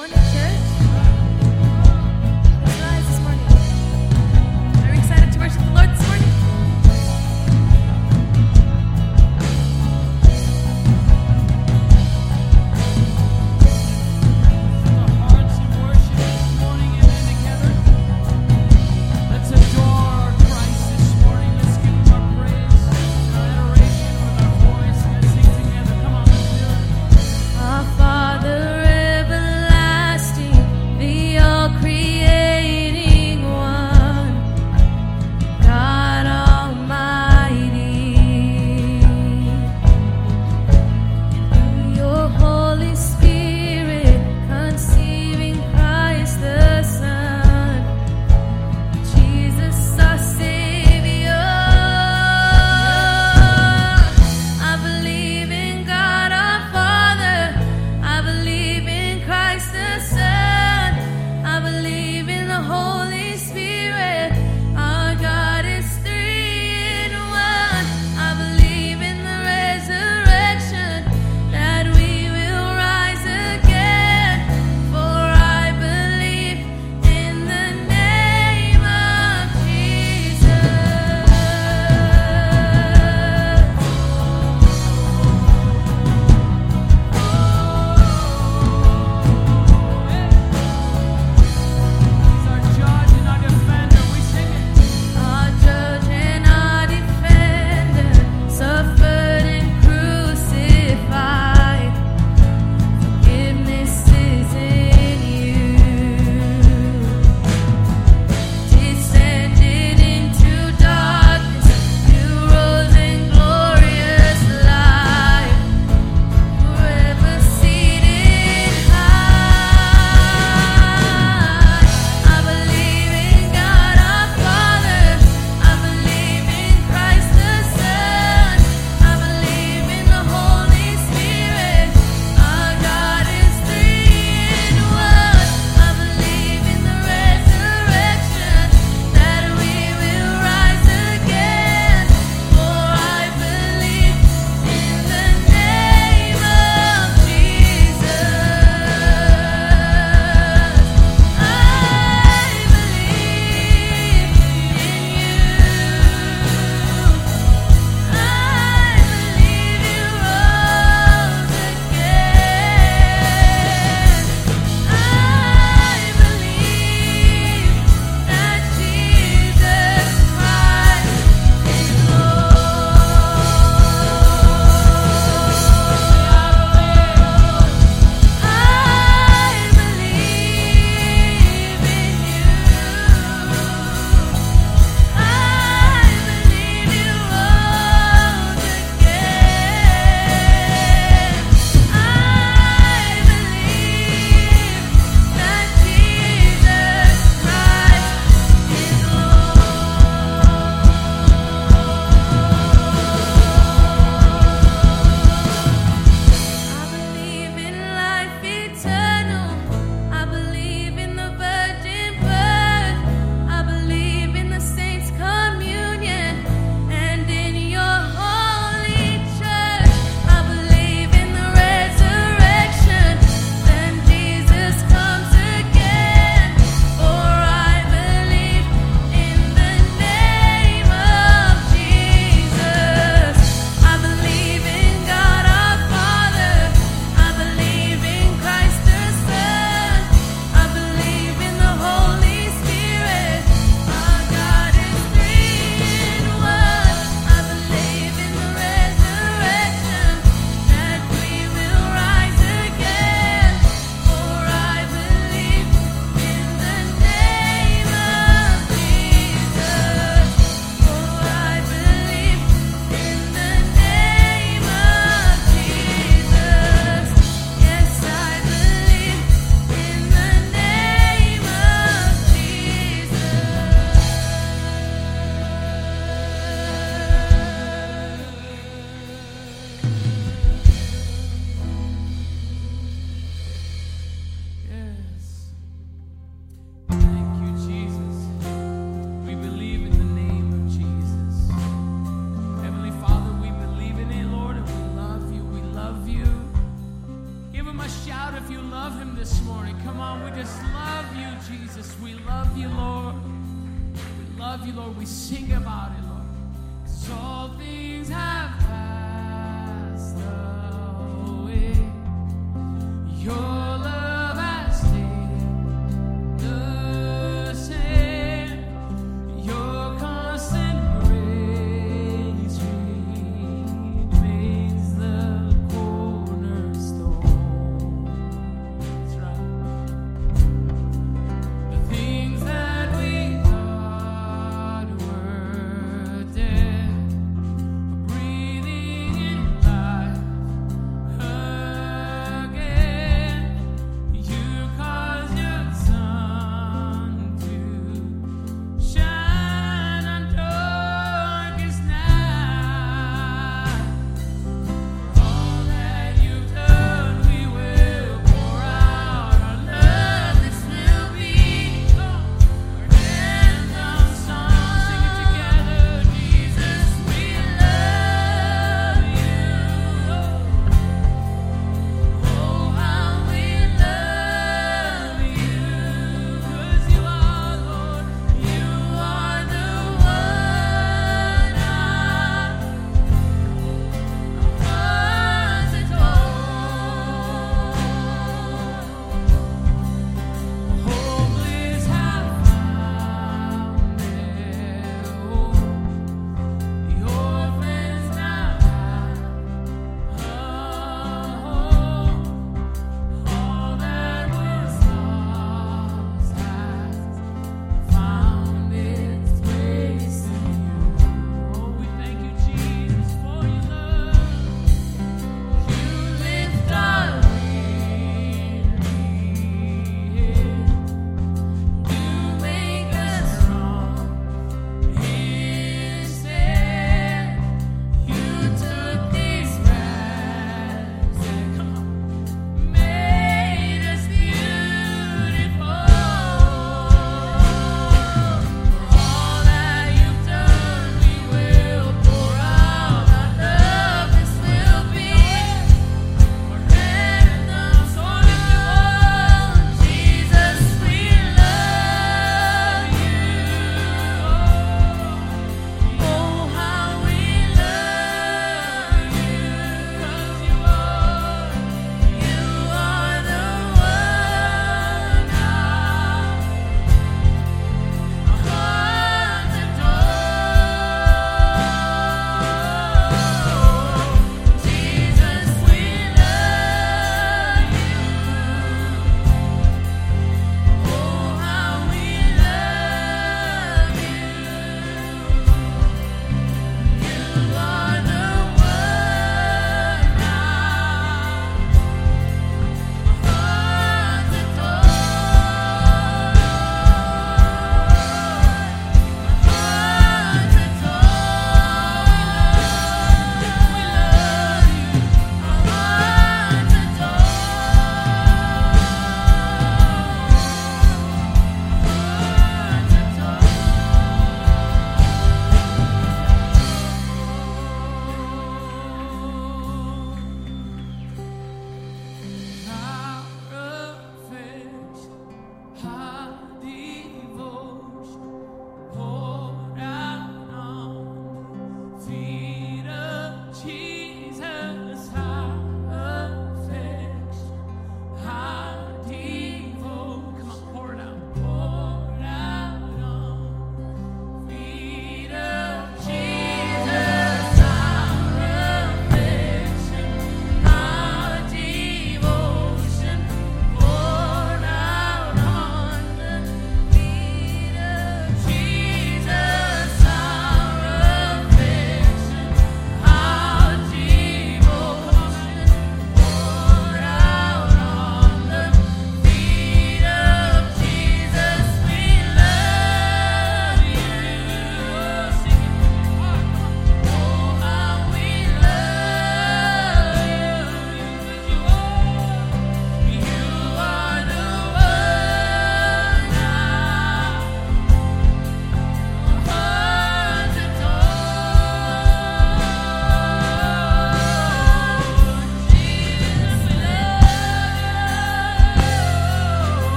money.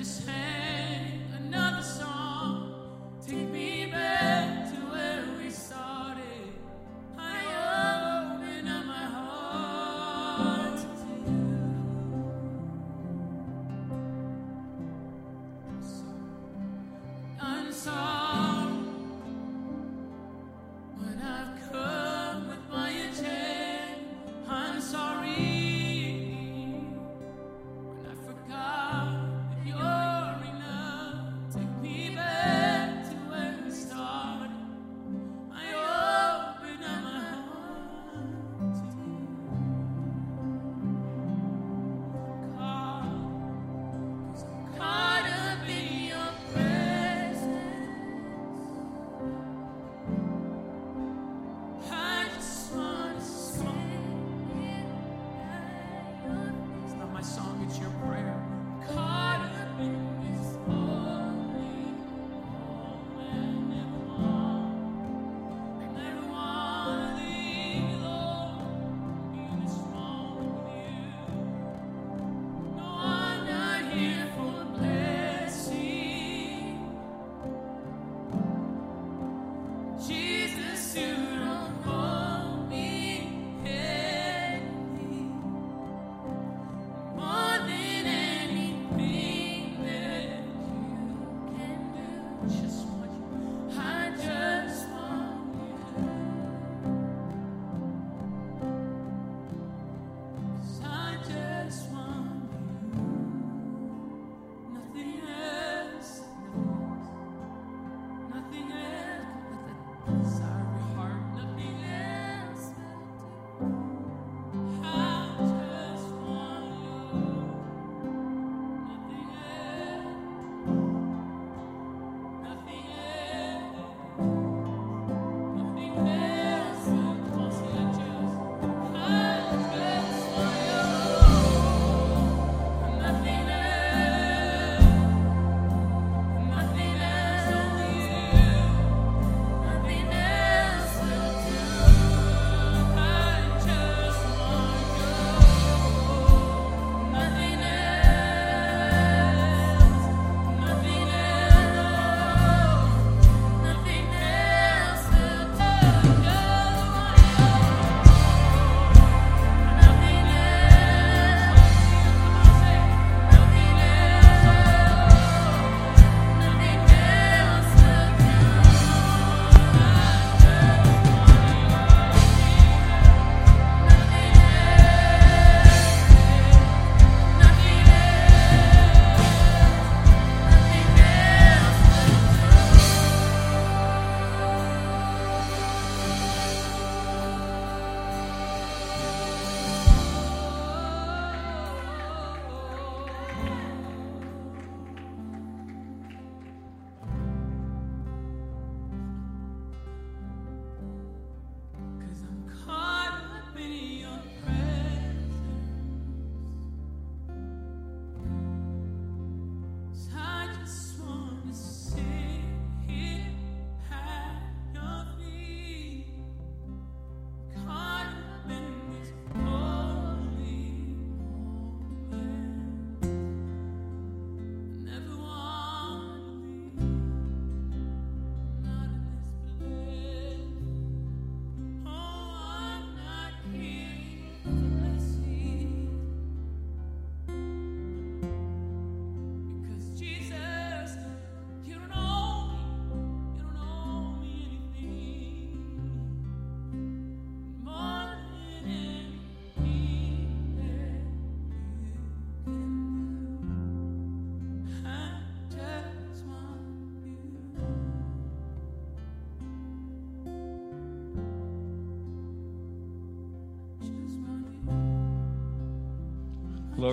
Just sang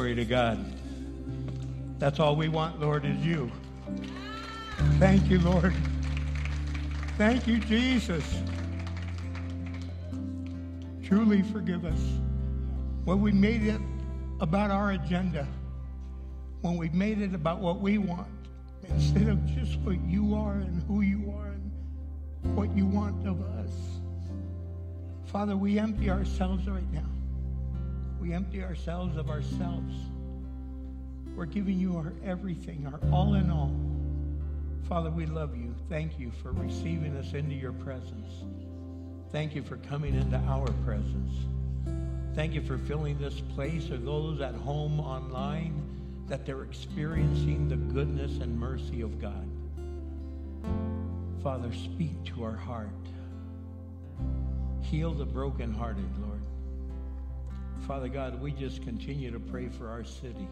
Glory to God. That's all we want, Lord, is you. Thank you, Lord. Thank you, Jesus. Truly forgive us when we made it about our agenda, when we made it about what we want, instead of just what you are and who you are and what you want of us. Father, we empty ourselves right now. We empty ourselves of ourselves. We're giving you our everything, our all in all. Father, we love you. Thank you for receiving us into your presence. Thank you for coming into our presence. Thank you for filling this place or those at home online that they're experiencing the goodness and mercy of God. Father, speak to our heart. Heal the brokenhearted, Lord. Father God, we just continue to pray for our city.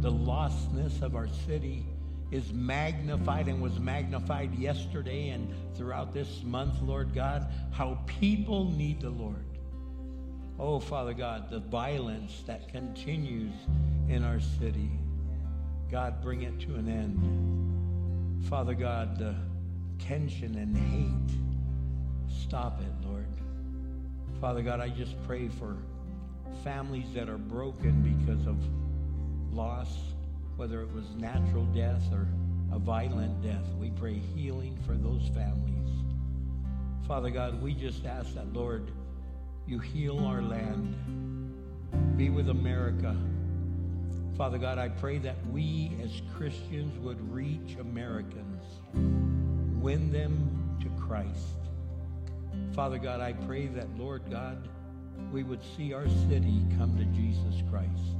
The lostness of our city is magnified and was magnified yesterday and throughout this month, Lord God, how people need the Lord. Oh, Father God, the violence that continues in our city. God, bring it to an end. Father God, the tension and hate, stop it, Lord. Father God, I just pray for families that are broken because of loss whether it was natural death or a violent death. We pray healing for those families. Father God, we just ask that, Lord, you heal our land. Be with America. Father God, I pray that we as Christians would reach Americans, win them to Christ. Father God, I pray that, Lord God, we would see our city come to Jesus Christ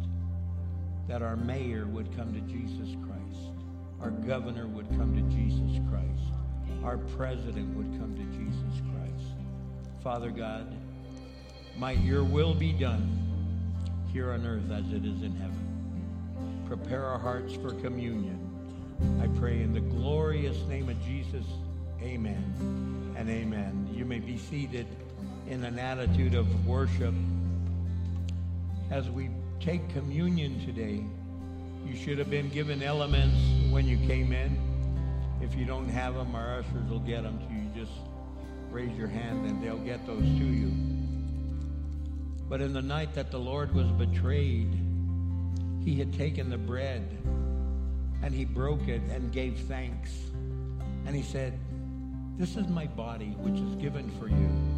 that our mayor would come to Jesus Christ, our governor would come to Jesus Christ, our president would come to Jesus Christ. Father God, might your will be done here on earth as it is in heaven. Prepare our hearts for communion. I pray in the glorious name of Jesus, amen and amen. You may be seated in an attitude of worship as we take communion today, you should have been given elements when you came in. If you don't have them, our ushers will get them to you. Just raise your hand and they'll get those to you. But in the night that the Lord was betrayed, he had taken the bread and he broke it and gave thanks. And he said, This is my body, which is given for you.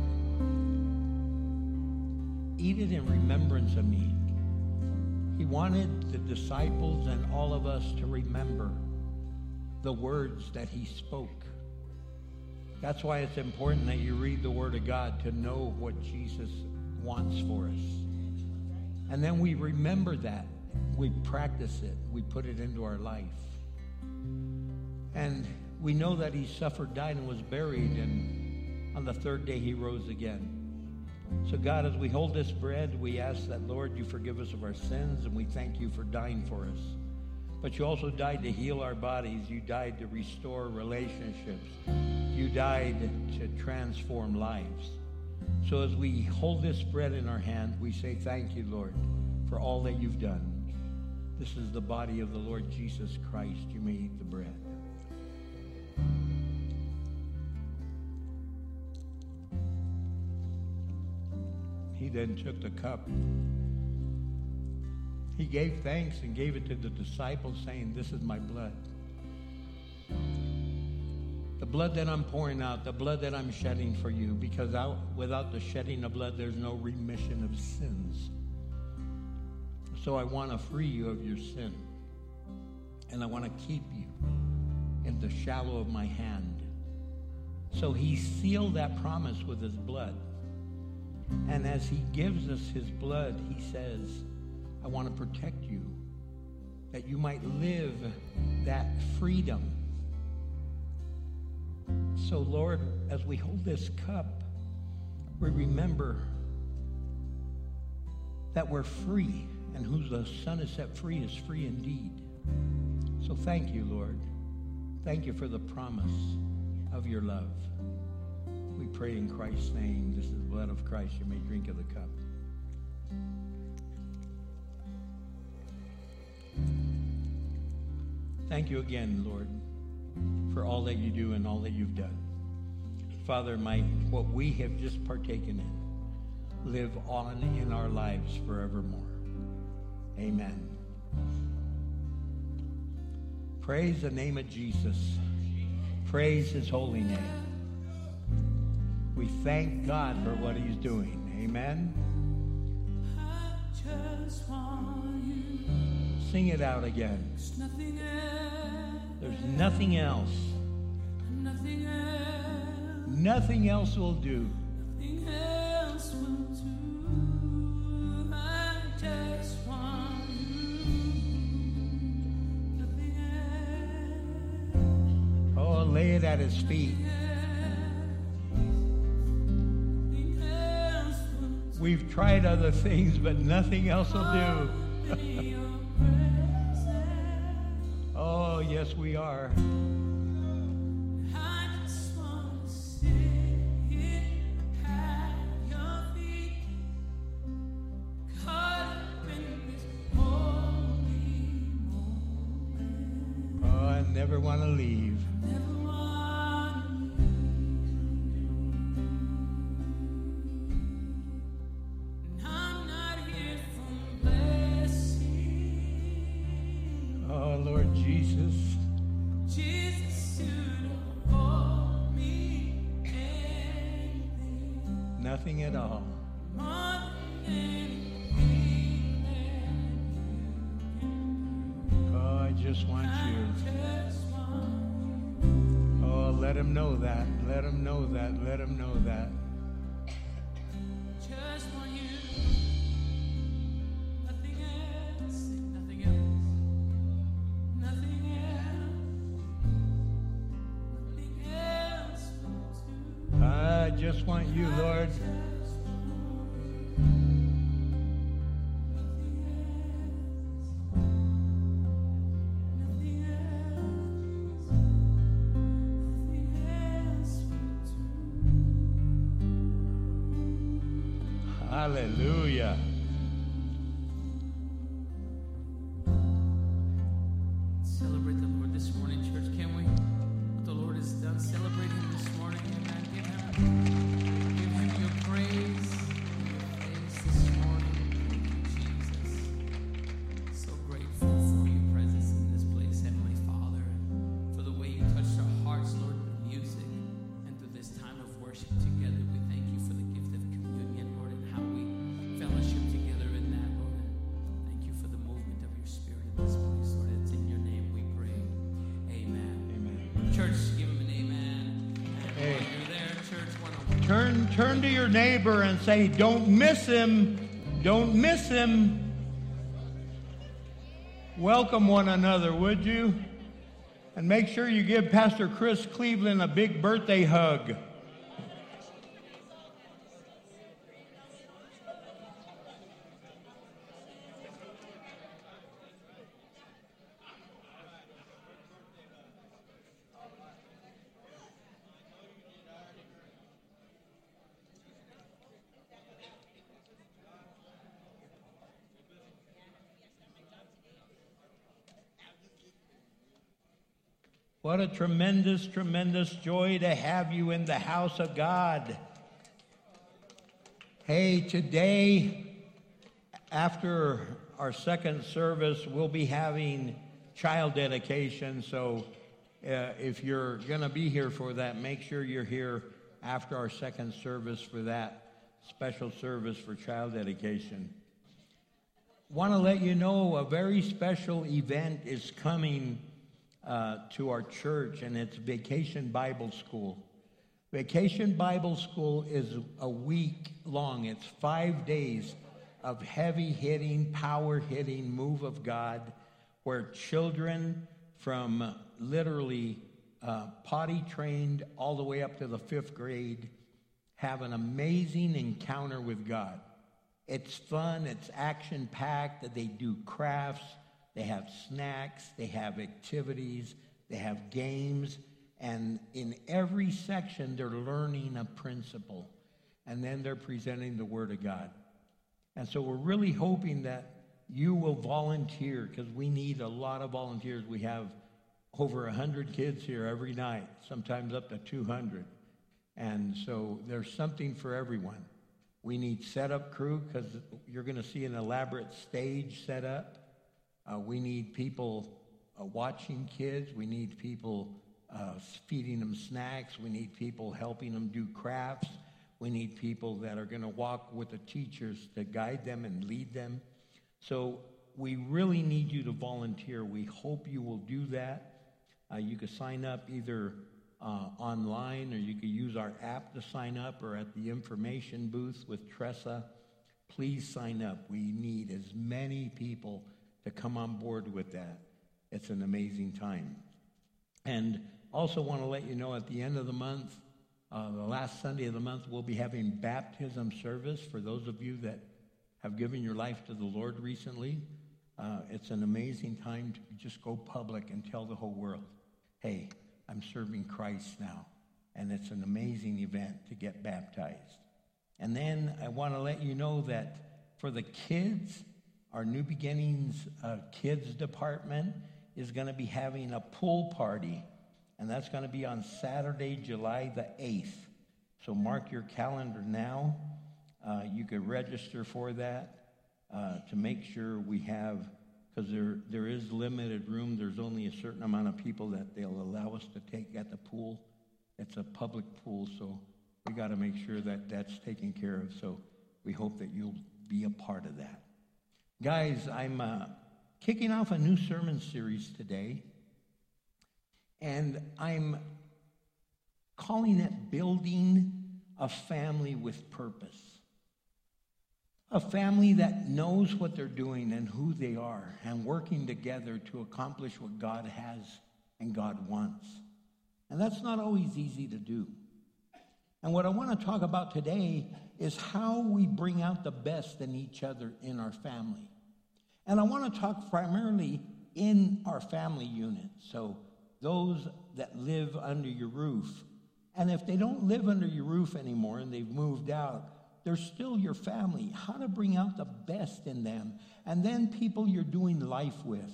Eat it in remembrance of me. He wanted the disciples and all of us to remember the words that he spoke. That's why it's important that you read the Word of God to know what Jesus wants for us. And then we remember that. We practice it. We put it into our life. And we know that he suffered, died, and was buried, and on the third day he rose again. So, God, as we hold this bread, we ask that, Lord, you forgive us of our sins, and we thank you for dying for us. But you also died to heal our bodies. You died to restore relationships. You died to transform lives. So as we hold this bread in our hand, we say thank you, Lord, for all that you've done. This is the body of the Lord Jesus Christ. You may eat the bread. He then took the cup. He gave thanks and gave it to the disciples, saying, This is my blood. The blood that I'm pouring out, the blood that I'm shedding for you, because out, without the shedding of blood, there's no remission of sins. So I want to free you of your sin. And I want to keep you in the shallow of my hand. So he sealed that promise with his blood. And as he gives us his blood, he says, I want to protect you, that you might live that freedom. So, Lord, as we hold this cup, we remember that we're free, and who the Son is set free is free indeed. So, thank you, Lord. Thank you for the promise of your love. We pray in Christ's name. This is the blood of Christ. You may drink of the cup. Thank you again, Lord, for all that you do and all that you've done. Father, might what we have just partaken in live on in our lives forevermore. Amen. Praise the name of Jesus. Praise his holy name. We thank God for what he's doing. Amen. Sing it out again. There's nothing else. Nothing else. Nothing else will do. Nothing else will do. Oh, lay it at his feet. We've tried other things, but nothing else will do. In your presence. Oh, yes, we are. Hallelujah. Turn, to your neighbor and say, Don't miss him. Don't miss him. Welcome one another, would you? And make sure you give Pastor Chris Cleveland a big birthday hug. What a tremendous, tremendous joy to have you in the house of God. Hey, today, after our second service, we'll be having child dedication. So uh, if you're going to be here for that, make sure you're here after our second service for that special service for child dedication. Want to let you know a very special event is coming uh, to our church, and it's Vacation Bible School. Vacation Bible School is a week long, it's five days of heavy hitting, power hitting move of God where children from literally uh, potty trained all the way up to the fifth grade have an amazing encounter with God. It's fun, it's action packed. They do crafts, they have snacks, they have activities, they have games, and in every section, they're learning a principle. And then they're presenting the Word of God. And so we're really hoping that you will volunteer because we need a lot of volunteers. We have over 100 kids here every night, sometimes up to 200. And so there's something for everyone. We need setup crew because you're going to see an elaborate stage set up. Uh, we need people uh, watching kids. We need people uh, feeding them snacks. We need people helping them do crafts. We need people that are going to walk with the teachers to guide them and lead them. So we really need you to volunteer. We hope you will do that. Uh, you can sign up either uh, online or you can use our app to sign up or at the information booth with Tressa. Please sign up. We need as many people to come on board with that. It's an amazing time. And also want to let you know at the end of the month, uh, the last Sunday of the month, we'll be having baptism service for those of you that have given your life to the Lord recently. Uh, it's an amazing time to just go public and tell the whole world, hey, I'm serving Christ now. And it's an amazing event to get baptized. And then I want to let you know that for the kids, our New Beginnings uh, Kids Department is going to be having a pool party. And that's going to be on Saturday, July the 8th. So mark your calendar now. Uh, you could register for that uh, to make sure we have because there, there is limited room. There's only a certain amount of people that they'll allow us to take at the pool. It's a public pool, so we got to make sure that that's taken care of. So we hope that you'll be a part of that. Guys, I'm uh, kicking off a new sermon series today, and I'm calling it Building a Family with Purpose a family that knows what they're doing and who they are and working together to accomplish what God has and God wants. And that's not always easy to do. And what I want to talk about today is how we bring out the best in each other in our family. And I want to talk primarily in our family unit. So those that live under your roof. And if they don't live under your roof anymore and they've moved out, they're still your family, how to bring out the best in them. And then people you're doing life with,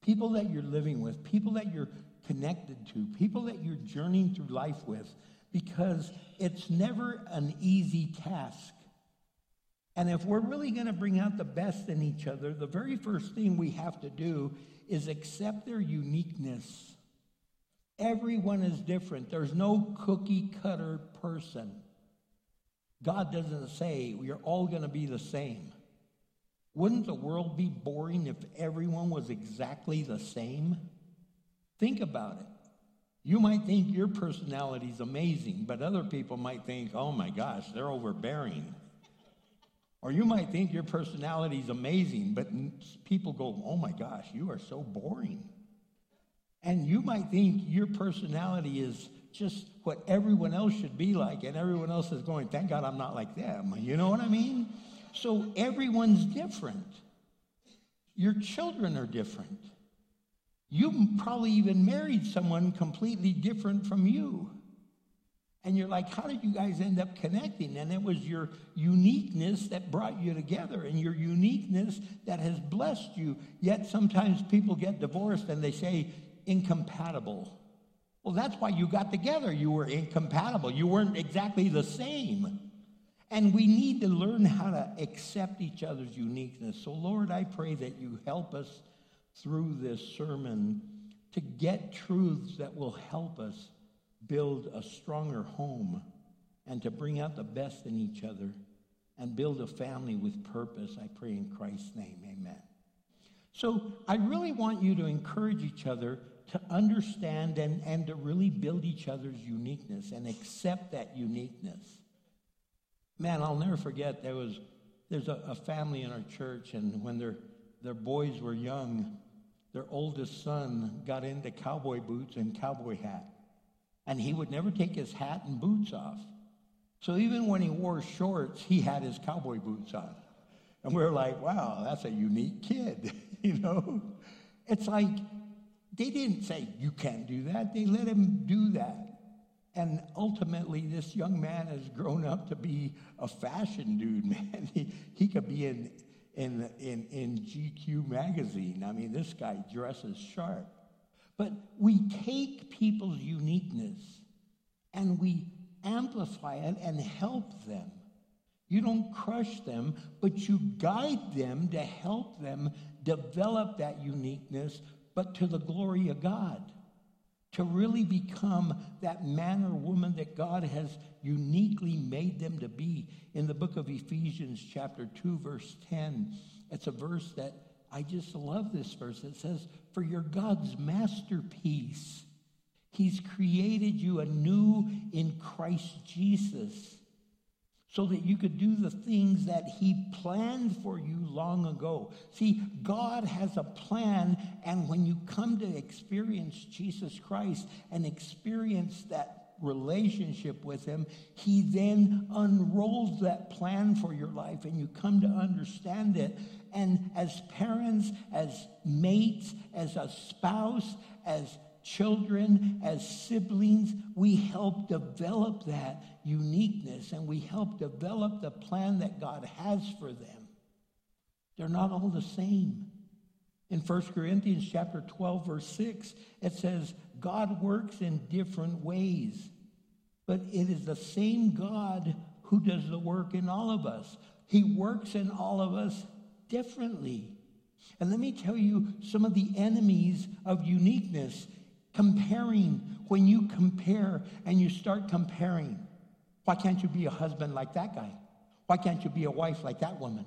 people that you're living with, people that you're connected to, people that you're journeying through life with, because it's never an easy task. And if we're really going to bring out the best in each other, the very first thing we have to do is accept their uniqueness. Everyone is different. There's no cookie cutter person. God doesn't say we're all going to be the same. Wouldn't the world be boring if everyone was exactly the same? Think about it. You might think your personality is amazing, but other people might think, oh my gosh, they're overbearing. Or you might think your personality is amazing, but people go, oh my gosh, you are so boring. And you might think your personality is just what everyone else should be like, and everyone else is going, thank God I'm not like them. You know what I mean? So everyone's different. Your children are different. You probably even married someone completely different from you. And you're like, how did you guys end up connecting? And it was your uniqueness that brought you together and your uniqueness that has blessed you. Yet sometimes people get divorced and they say, incompatible. Well, that's why you got together. You were incompatible. You weren't exactly the same. And we need to learn how to accept each other's uniqueness. So, Lord, I pray that you help us through this sermon to get truths that will help us build a stronger home and to bring out the best in each other and build a family with purpose. I pray in Christ's name. Amen. So, I really want you to encourage each other to understand and, and to really build each other's uniqueness and accept that uniqueness. Man, I'll never forget there was there's a, a family in our church, and when their their boys were young, their oldest son got into cowboy boots and cowboy hat. And he would never take his hat and boots off. So even when he wore shorts, he had his cowboy boots on. And we are like, wow, that's a unique kid, you know? It's like they didn't say, you can't do that. They let him do that. And ultimately, this young man has grown up to be a fashion dude, man. He, he could be in, in, in, in GQ magazine. I mean, this guy dresses sharp. But we take people's uniqueness and we amplify it and help them. You don't crush them, but you guide them to help them develop that uniqueness, but to the glory of God. To really become that man or woman that God has uniquely made them to be. In the book of Ephesians, chapter 2, verse 10, it's a verse that I just love this verse. It says, For you're God's masterpiece. He's created you anew in Christ Jesus so that you could do the things that He planned for you long ago. See, God has a plan, and when you come to experience Jesus Christ and experience that relationship with Him, He then unrolls that plan for your life and you come to understand it. And as parents, as mates, as a spouse, as children, as siblings, we help develop that uniqueness and we help develop the plan that God has for them. They're not all the same. In 1 Corinthians chapter 12 verse 6, it says God works in different ways. But it is the same God who does the work in all of us. He works in all of us differently. And let me tell you some of the enemies of uniqueness. Comparing, when you compare and you start comparing, why can't you be a husband like that guy? Why can't you be a wife like that woman?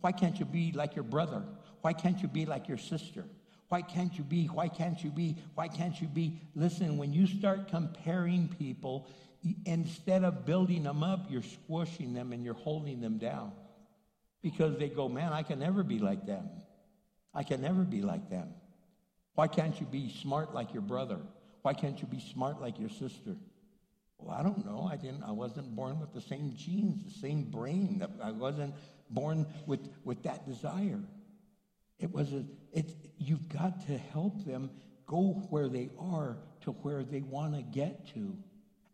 Why can't you be like your brother? Why can't you be like your sister? Why can't you be? Why can't you be? Why can't you be? Listen, when you start comparing people, instead of building them up, you're squishing them and you're holding them down. Because they go, man, I can never be like them. I can never be like them. Why can't you be smart like your brother? Why can't you be smart like your sister? Well, I don't know. I didn't. I wasn't born with the same genes, the same brain. I wasn't born with, with that desire. It was a. It. You've got to help them go where they are to where they want to get to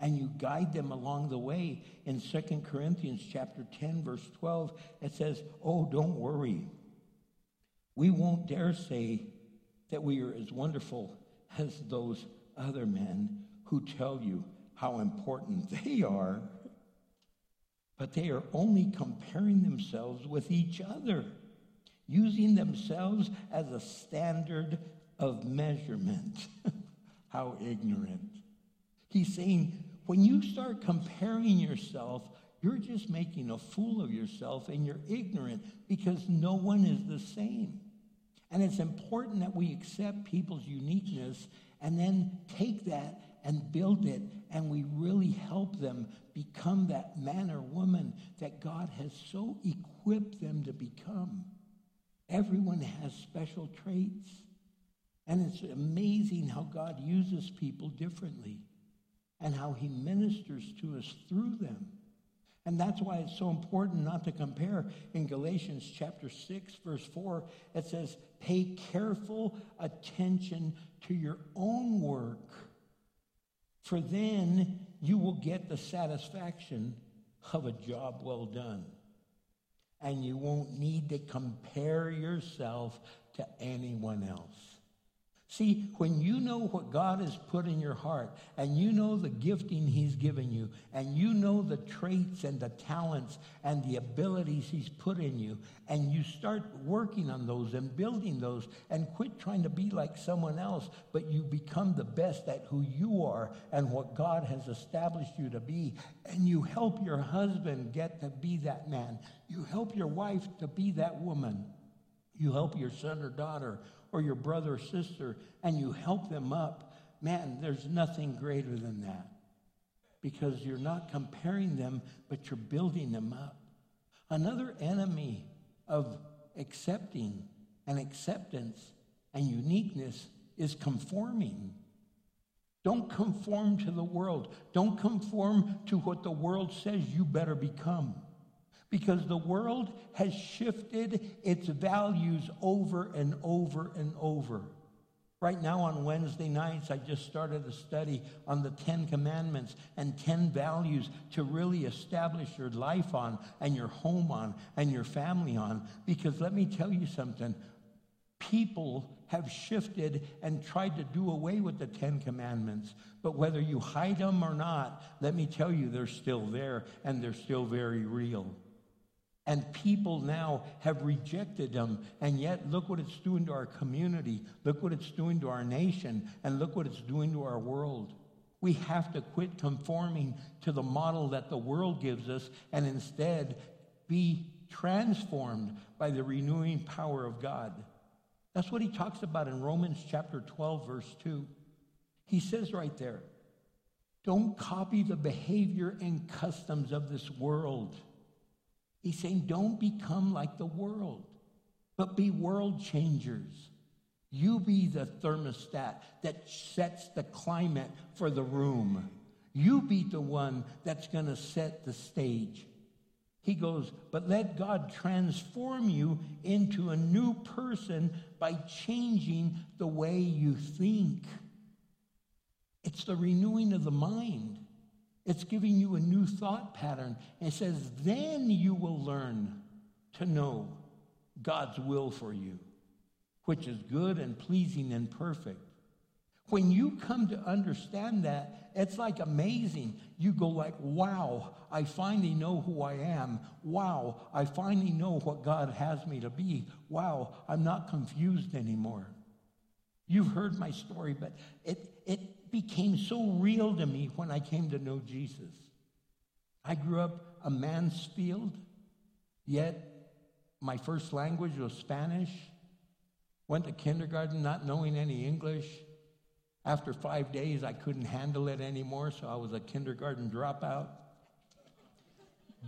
and you guide them along the way. In 2 Corinthians chapter 10 verse 12 it says, "Oh, don't worry. We won't dare say that we are as wonderful as those other men who tell you how important they are, but they are only comparing themselves with each other, using themselves as a standard of measurement." how ignorant. He's saying, when you start comparing yourself, you're just making a fool of yourself and you're ignorant because no one is the same. And it's important that we accept people's uniqueness and then take that and build it and we really help them become that man or woman that God has so equipped them to become. Everyone has special traits. And it's amazing how God uses people differently and how he ministers to us through them. And that's why it's so important not to compare. In Galatians chapter 6, verse 4, it says, Pay careful attention to your own work, for then you will get the satisfaction of a job well done. And you won't need to compare yourself to anyone else. See, when you know what God has put in your heart, and you know the gifting He's given you, and you know the traits and the talents and the abilities He's put in you, and you start working on those and building those, and quit trying to be like someone else, but you become the best at who you are and what God has established you to be, and you help your husband get to be that man, you help your wife to be that woman, you help your son or daughter or your brother or sister and you help them up, man, there's nothing greater than that. Because you're not comparing them, but you're building them up. Another enemy of accepting and acceptance and uniqueness is conforming. Don't conform to the world. Don't conform to what the world says you better become because the world has shifted its values over and over and over. Right now, on Wednesday nights, I just started a study on the Ten Commandments and 10 values to really establish your life on, and your home on, and your family on. Because let me tell you something people have shifted and tried to do away with the Ten Commandments. But whether you hide them or not, let me tell you, they're still there and they're still very real. And people now have rejected them. And yet, look what it's doing to our community. Look what it's doing to our nation. And look what it's doing to our world. We have to quit conforming to the model that the world gives us and instead be transformed by the renewing power of God. That's what he talks about in Romans chapter 12, verse 2. He says right there, don't copy the behavior and customs of this world He's saying, don't become like the world, but be world changers. You be the thermostat that sets the climate for the room. You be the one that's going to set the stage. He goes, but let God transform you into a new person by changing the way you think. It's the renewing of the mind. It's giving you a new thought pattern. It says, then you will learn to know God's will for you, which is good and pleasing and perfect. When you come to understand that, it's like amazing. You go like, wow, I finally know who I am. Wow, I finally know what God has me to be. Wow, I'm not confused anymore. You've heard my story, but it, it became so real to me when I came to know Jesus. I grew up a Mansfield, yet my first language was Spanish. Went to kindergarten not knowing any English. After five days, I couldn't handle it anymore, so I was a kindergarten dropout.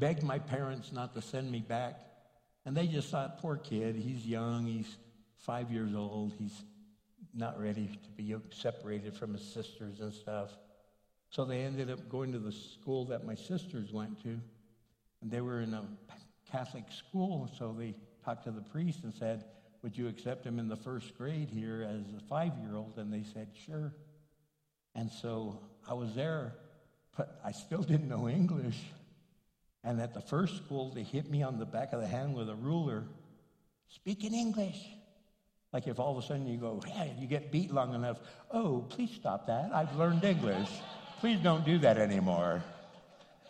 Begged my parents not to send me back. And they just thought, poor kid, he's young, he's five years old, he's not ready to be separated from his sisters and stuff. So they ended up going to the school that my sisters went to. And they were in a Catholic school, so they talked to the priest and said, Would you accept him in the first grade here as a five year old? And they said, Sure. And so I was there, but I still didn't know English. And at the first school, they hit me on the back of the hand with a ruler. Speak in English. Like if all of a sudden you go, hey, you get beat long enough, oh, please stop that. I've learned English. Please don't do that anymore.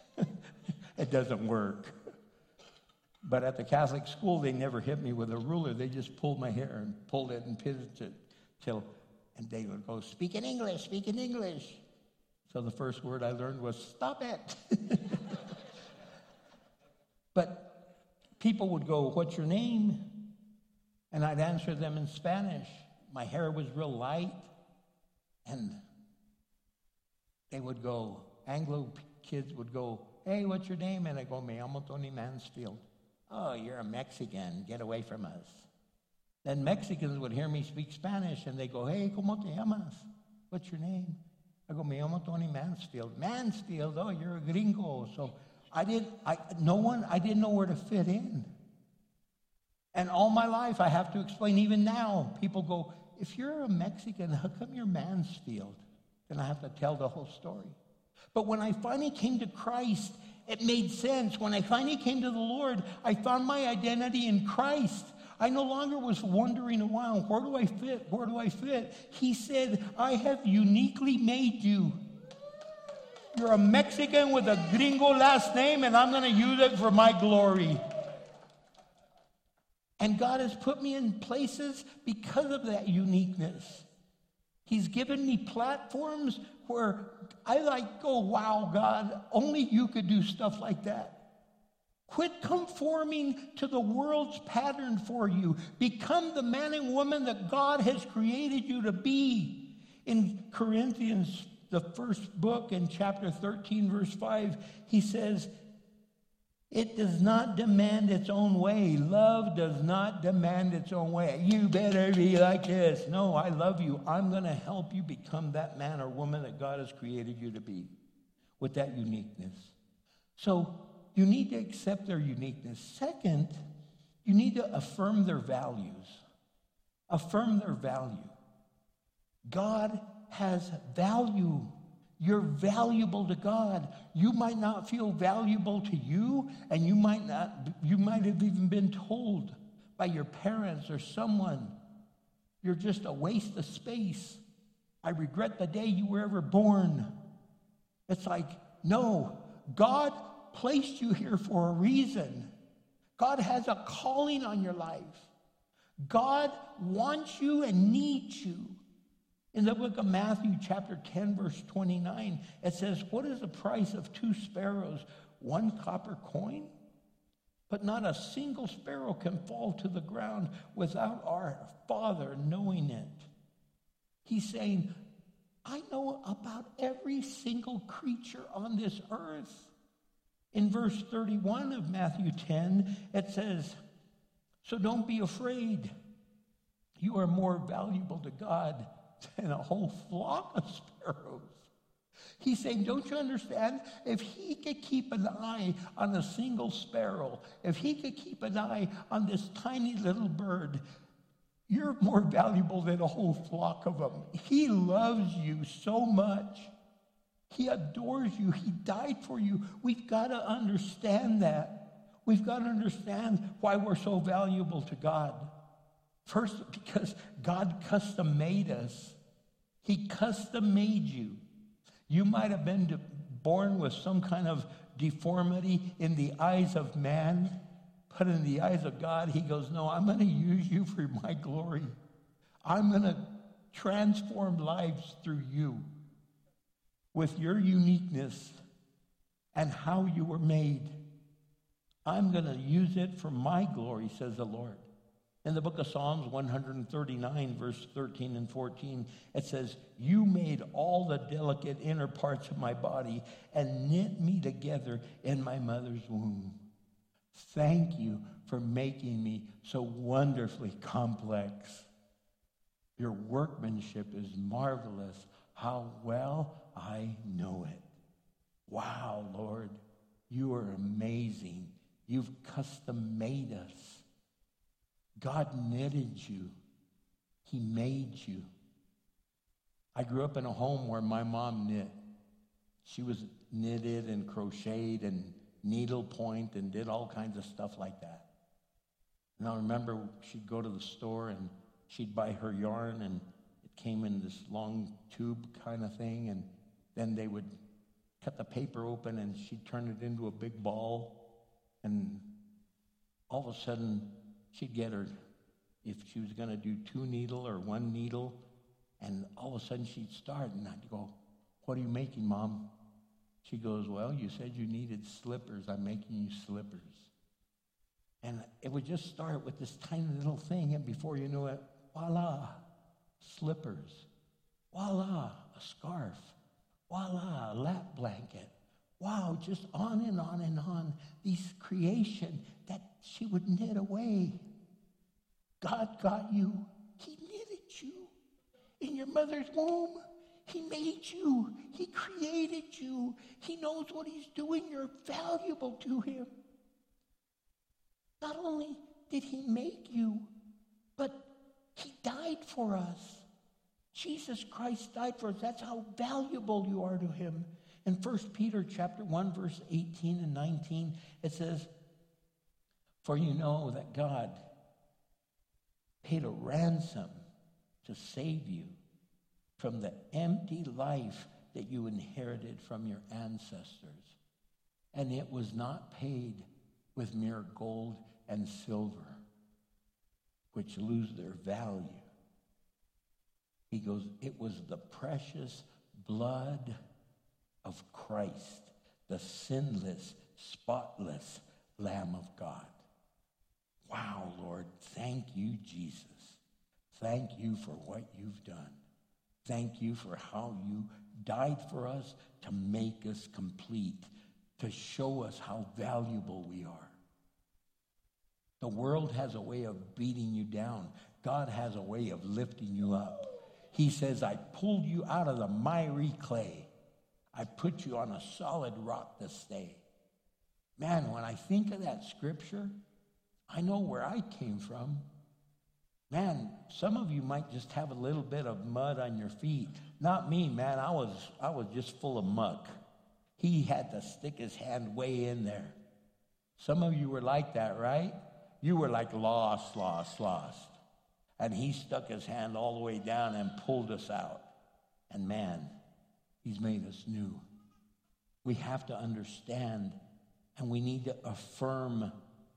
it doesn't work. But at the Catholic school, they never hit me with a ruler. They just pulled my hair and pulled it and pinched it till, and they would go, speak in English, speak in English. So the first word I learned was, stop it. but people would go, what's your name? And I'd answer them in Spanish. My hair was real light. And they would go, Anglo kids would go, Hey, what's your name? And I go, Me llamo Tony Mansfield. Oh, you're a Mexican. Get away from us. Then Mexicans would hear me speak Spanish and they go, Hey, ¿cómo te llamas? What's your name? I go, Me llamo Tony Mansfield. Mansfield, oh, you're a gringo. So I didn't, I, no one, I didn't know where to fit in. And all my life, I have to explain, even now, people go, if you're a Mexican, how come you're Mansfield? Then I have to tell the whole story. But when I finally came to Christ, it made sense. When I finally came to the Lord, I found my identity in Christ. I no longer was wondering around, where do I fit? Where do I fit? He said, I have uniquely made you. You're a Mexican with a gringo last name, and I'm going to use it for my glory. And God has put me in places because of that uniqueness. He's given me platforms where I like go, wow, God, only you could do stuff like that. Quit conforming to the world's pattern for you. Become the man and woman that God has created you to be. In Corinthians, the first book, in chapter 13, verse 5, he says, it does not demand its own way. Love does not demand its own way. You better be like this. No, I love you. I'm going to help you become that man or woman that God has created you to be with that uniqueness. So you need to accept their uniqueness. Second, you need to affirm their values. Affirm their value. God has value. You're valuable to God. You might not feel valuable to you, and you might not, you might have even been told by your parents or someone, you're just a waste of space. I regret the day you were ever born. It's like, no, God placed you here for a reason. God has a calling on your life. God wants you and needs you. In the book of Matthew, chapter 10, verse 29, it says, What is the price of two sparrows? One copper coin? But not a single sparrow can fall to the ground without our Father knowing it. He's saying, I know about every single creature on this earth. In verse 31 of Matthew 10, it says, So don't be afraid. You are more valuable to God than a whole flock of sparrows. He's saying, Don't you understand? If he could keep an eye on a single sparrow, if he could keep an eye on this tiny little bird, you're more valuable than a whole flock of them. He loves you so much. He adores you. He died for you. We've got to understand that. We've got to understand why we're so valuable to God. First, because God custom made us. He custom made you. You might have been born with some kind of deformity in the eyes of man, but in the eyes of God, He goes, No, I'm going to use you for my glory. I'm going to transform lives through you with your uniqueness and how you were made. I'm going to use it for my glory, says the Lord. In the book of Psalms 139, verse 13 and 14, it says, You made all the delicate inner parts of my body and knit me together in my mother's womb. Thank you for making me so wonderfully complex. Your workmanship is marvelous. How well I know it. Wow, Lord, you are amazing. You've custom made us. God knitted you, He made you. I grew up in a home where my mom knit. She was knitted and crocheted and needlepoint and did all kinds of stuff like that. And I remember she'd go to the store and she'd buy her yarn and it came in this long tube kind of thing and then they would cut the paper open and she'd turn it into a big ball and all of a sudden she'd get her, if she was going to do two needle or one needle, and all of a sudden she'd start, and I'd go, What are you making, Mom? She goes, Well, you said you needed slippers. I'm making you slippers. And it would just start with this tiny little thing, and before you knew it, voila, slippers. Voila, a scarf. Voila, a lap blanket. Wow, just on and on and on. These creation that she would knit away. God got you. He knitted you in your mother's womb. He made you. He created you. He knows what he's doing. You're valuable to him. Not only did he make you, but he died for us. Jesus Christ died for us. That's how valuable you are to him. In 1 Peter chapter 1 verse 18 and 19 it says for you know that God paid a ransom to save you from the empty life that you inherited from your ancestors. And it was not paid with mere gold and silver, which lose their value. He goes, it was the precious blood of Christ, the sinless, spotless Lamb of God. Wow, Lord, thank you, Jesus. Thank you for what you've done. Thank you for how you died for us to make us complete, to show us how valuable we are. The world has a way of beating you down. God has a way of lifting you up. He says, I pulled you out of the miry clay. I put you on a solid rock to stay. Man, when I think of that scripture, I know where I came from. Man, some of you might just have a little bit of mud on your feet. Not me, man. I was, I was just full of muck. He had to stick his hand way in there. Some of you were like that, right? You were like lost, lost, lost. And he stuck his hand all the way down and pulled us out. And man, he's made us new. We have to understand and we need to affirm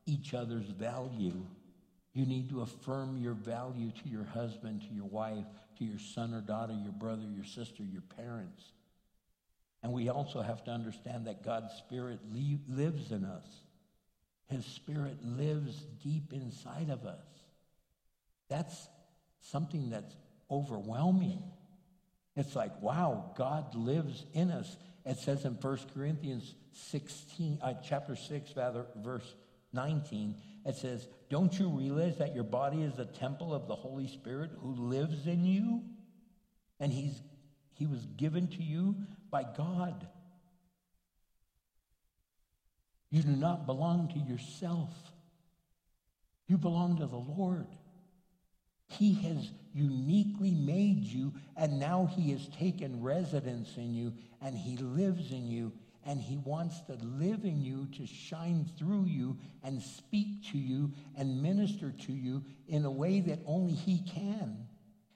each other's value. You need to affirm your value to your husband, to your wife, to your son or daughter, your brother, your sister, your parents. And we also have to understand that God's Spirit lives in us. His Spirit lives deep inside of us. That's something that's overwhelming. It's like, wow, God lives in us. It says in 1 Corinthians 16, uh, chapter 6, rather, verse 19, it says, Don't you realize that your body is a temple of the Holy Spirit who lives in you? And he's, he was given to you by God. You do not belong to yourself. You belong to the Lord. He has uniquely made you, and now He has taken residence in you, and He lives in you, and He wants to live in you to shine through you and speak to you and minister to you in a way that only He can.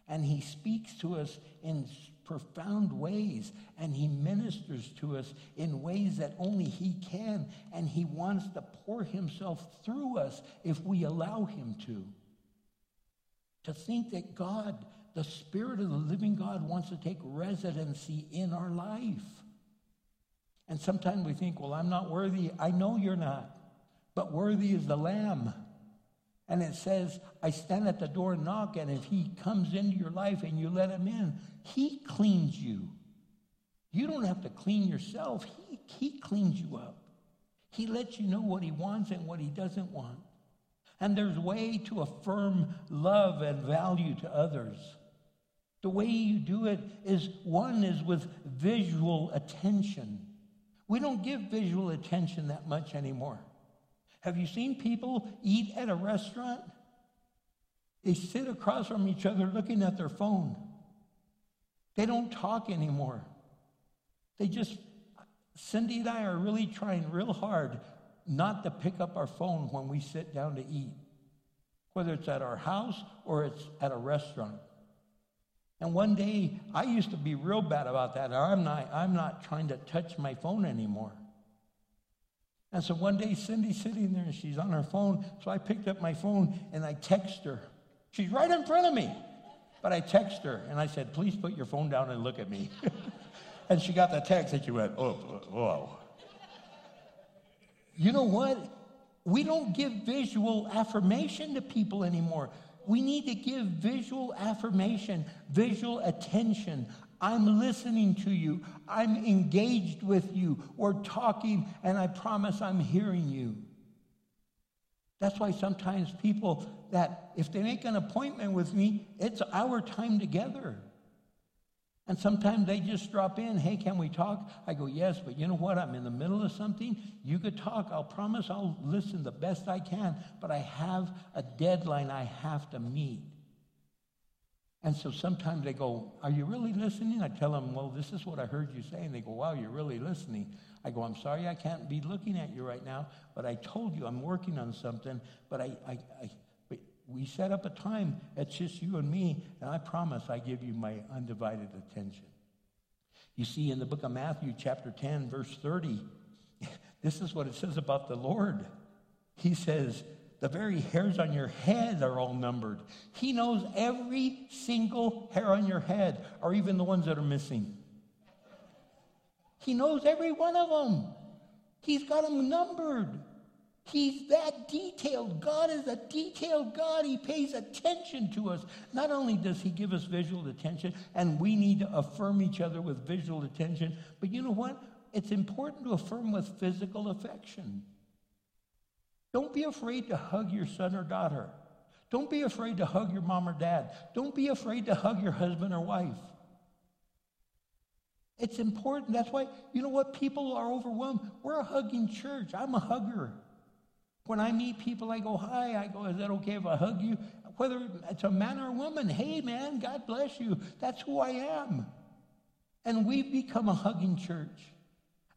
And He speaks to us in profound ways, and He ministers to us in ways that only He can, and He wants to pour Himself through us if we allow Him to. To think that God, the Spirit of the living God, wants to take residency in our life. And sometimes we think, well, I'm not worthy. I know you're not, but worthy is the Lamb. And it says, I stand at the door and knock, and if he comes into your life and you let him in, he cleans you. You don't have to clean yourself, he, he cleans you up. He lets you know what he wants and what he doesn't want. And there's way to affirm love and value to others. The way you do it is one is with visual attention. We don't give visual attention that much anymore. Have you seen people eat at a restaurant? They sit across from each other looking at their phone. They don't talk anymore. They just, Cindy and I are really trying real hard not to pick up our phone when we sit down to eat, whether it's at our house or it's at a restaurant. And one day, I used to be real bad about that. I'm not, I'm not trying to touch my phone anymore. And so one day, Cindy's sitting there and she's on her phone. So I picked up my phone and I text her. She's right in front of me. But I text her and I said, please put your phone down and look at me. and she got the text and she went, oh, whoa. You know what? We don't give visual affirmation to people anymore. We need to give visual affirmation, visual attention. I'm listening to you. I'm engaged with you. We're talking, and I promise I'm hearing you. That's why sometimes people that, if they make an appointment with me, it's our time together. And sometimes they just drop in, hey, can we talk? I go, yes, but you know what? I'm in the middle of something. You could talk. I'll promise I'll listen the best I can, but I have a deadline I have to meet. And so sometimes they go, Are you really listening? I tell them, Well, this is what I heard you say. And they go, Wow, you're really listening. I go, I'm sorry I can't be looking at you right now, but I told you I'm working on something, but I, I, I we set up a time, it's just you and me, and I promise I give you my undivided attention. You see, in the book of Matthew, chapter 10, verse 30, this is what it says about the Lord. He says, The very hairs on your head are all numbered. He knows every single hair on your head, or even the ones that are missing. He knows every one of them. He's got them numbered. He's that detailed. God is a detailed God. He pays attention to us. Not only does He give us visual attention, and we need to affirm each other with visual attention, but you know what? It's important to affirm with physical affection. Don't be afraid to hug your son or daughter. Don't be afraid to hug your mom or dad. Don't be afraid to hug your husband or wife. It's important. That's why, you know what? People are overwhelmed. We're a hugging church. I'm a hugger. When I meet people, I go, Hi. I go, Is that okay if I hug you? Whether it's a man or a woman, hey, man, God bless you. That's who I am. And we've become a hugging church.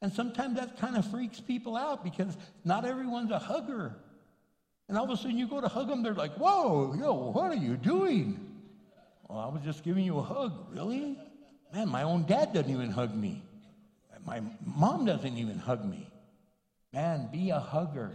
And sometimes that kind of freaks people out because not everyone's a hugger. And all of a sudden you go to hug them, they're like, Whoa, yo, what are you doing? Well, I was just giving you a hug. Really? Man, my own dad doesn't even hug me. My mom doesn't even hug me. Man, be a hugger.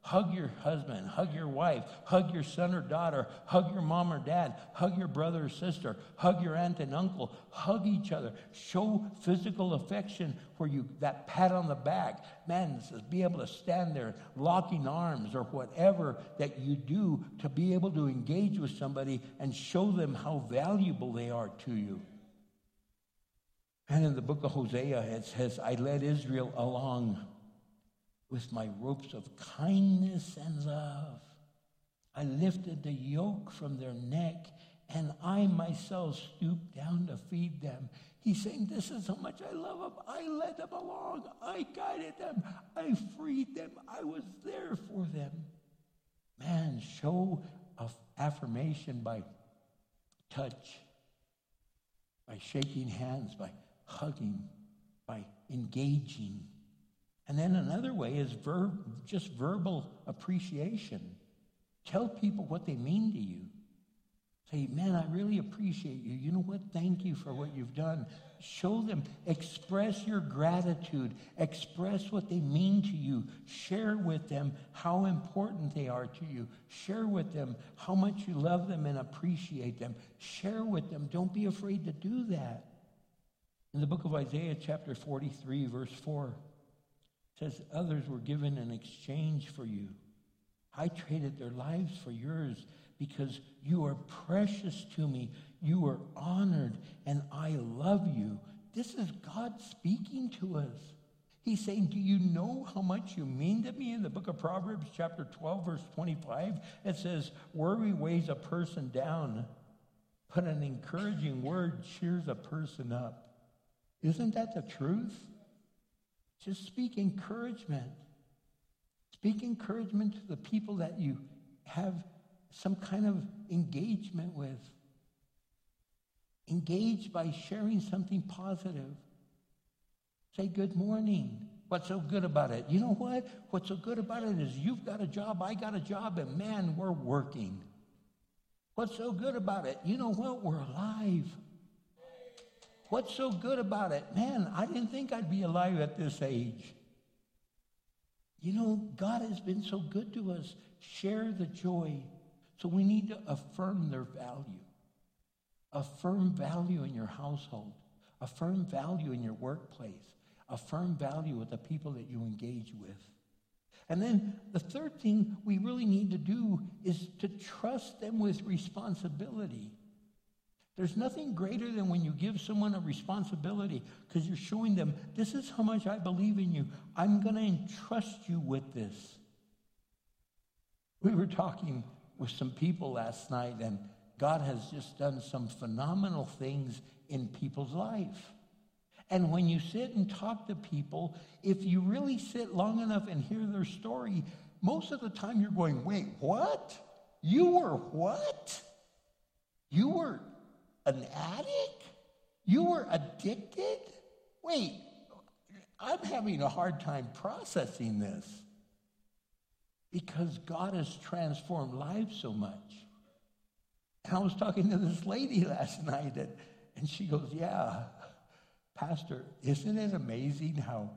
Hug your husband, hug your wife, hug your son or daughter, hug your mom or dad, hug your brother or sister, hug your aunt and uncle, hug each other. Show physical affection where you, that pat on the back. Man, be able to stand there locking arms or whatever that you do to be able to engage with somebody and show them how valuable they are to you. And in the book of Hosea, it says, I led Israel along with my ropes of kindness and love. I lifted the yoke from their neck, and I myself stooped down to feed them. He's saying, This is how much I love them. I led them along. I guided them. I freed them. I was there for them. Man, show of affirmation by touch, by shaking hands, by hugging, by engaging and then another way is verb, just verbal appreciation. Tell people what they mean to you. Say, man, I really appreciate you. You know what? Thank you for what you've done. Show them, express your gratitude, express what they mean to you. Share with them how important they are to you. Share with them how much you love them and appreciate them. Share with them. Don't be afraid to do that. In the book of Isaiah, chapter 43, verse 4, says others were given in exchange for you. I traded their lives for yours because you are precious to me. You are honored, and I love you. This is God speaking to us. He's saying, Do you know how much you mean to me? In the book of Proverbs, chapter 12, verse 25, it says, Worry weighs a person down, but an encouraging word cheers a person up. Isn't that the truth? Just speak encouragement. Speak encouragement to the people that you have some kind of engagement with. Engage by sharing something positive. Say good morning. What's so good about it? You know what? What's so good about it is you've got a job, I got a job, and man, we're working. What's so good about it? You know what? We're alive. What's so good about it? Man, I didn't think I'd be alive at this age. You know, God has been so good to us. Share the joy. So we need to affirm their value. Affirm value in your household. Affirm value in your workplace. Affirm value with the people that you engage with. And then the third thing we really need to do is to trust them with responsibility. There's nothing greater than when you give someone a responsibility because you're showing them, this is how much I believe in you. I'm going to entrust you with this. We were talking with some people last night, and God has just done some phenomenal things in people's life. And when you sit and talk to people, if you really sit long enough and hear their story, most of the time you're going, wait, what? You were what? You were an addict? You were addicted? Wait, I'm having a hard time processing this because God has transformed lives so much. And I was talking to this lady last night, and, and she goes, Yeah, Pastor, isn't it amazing how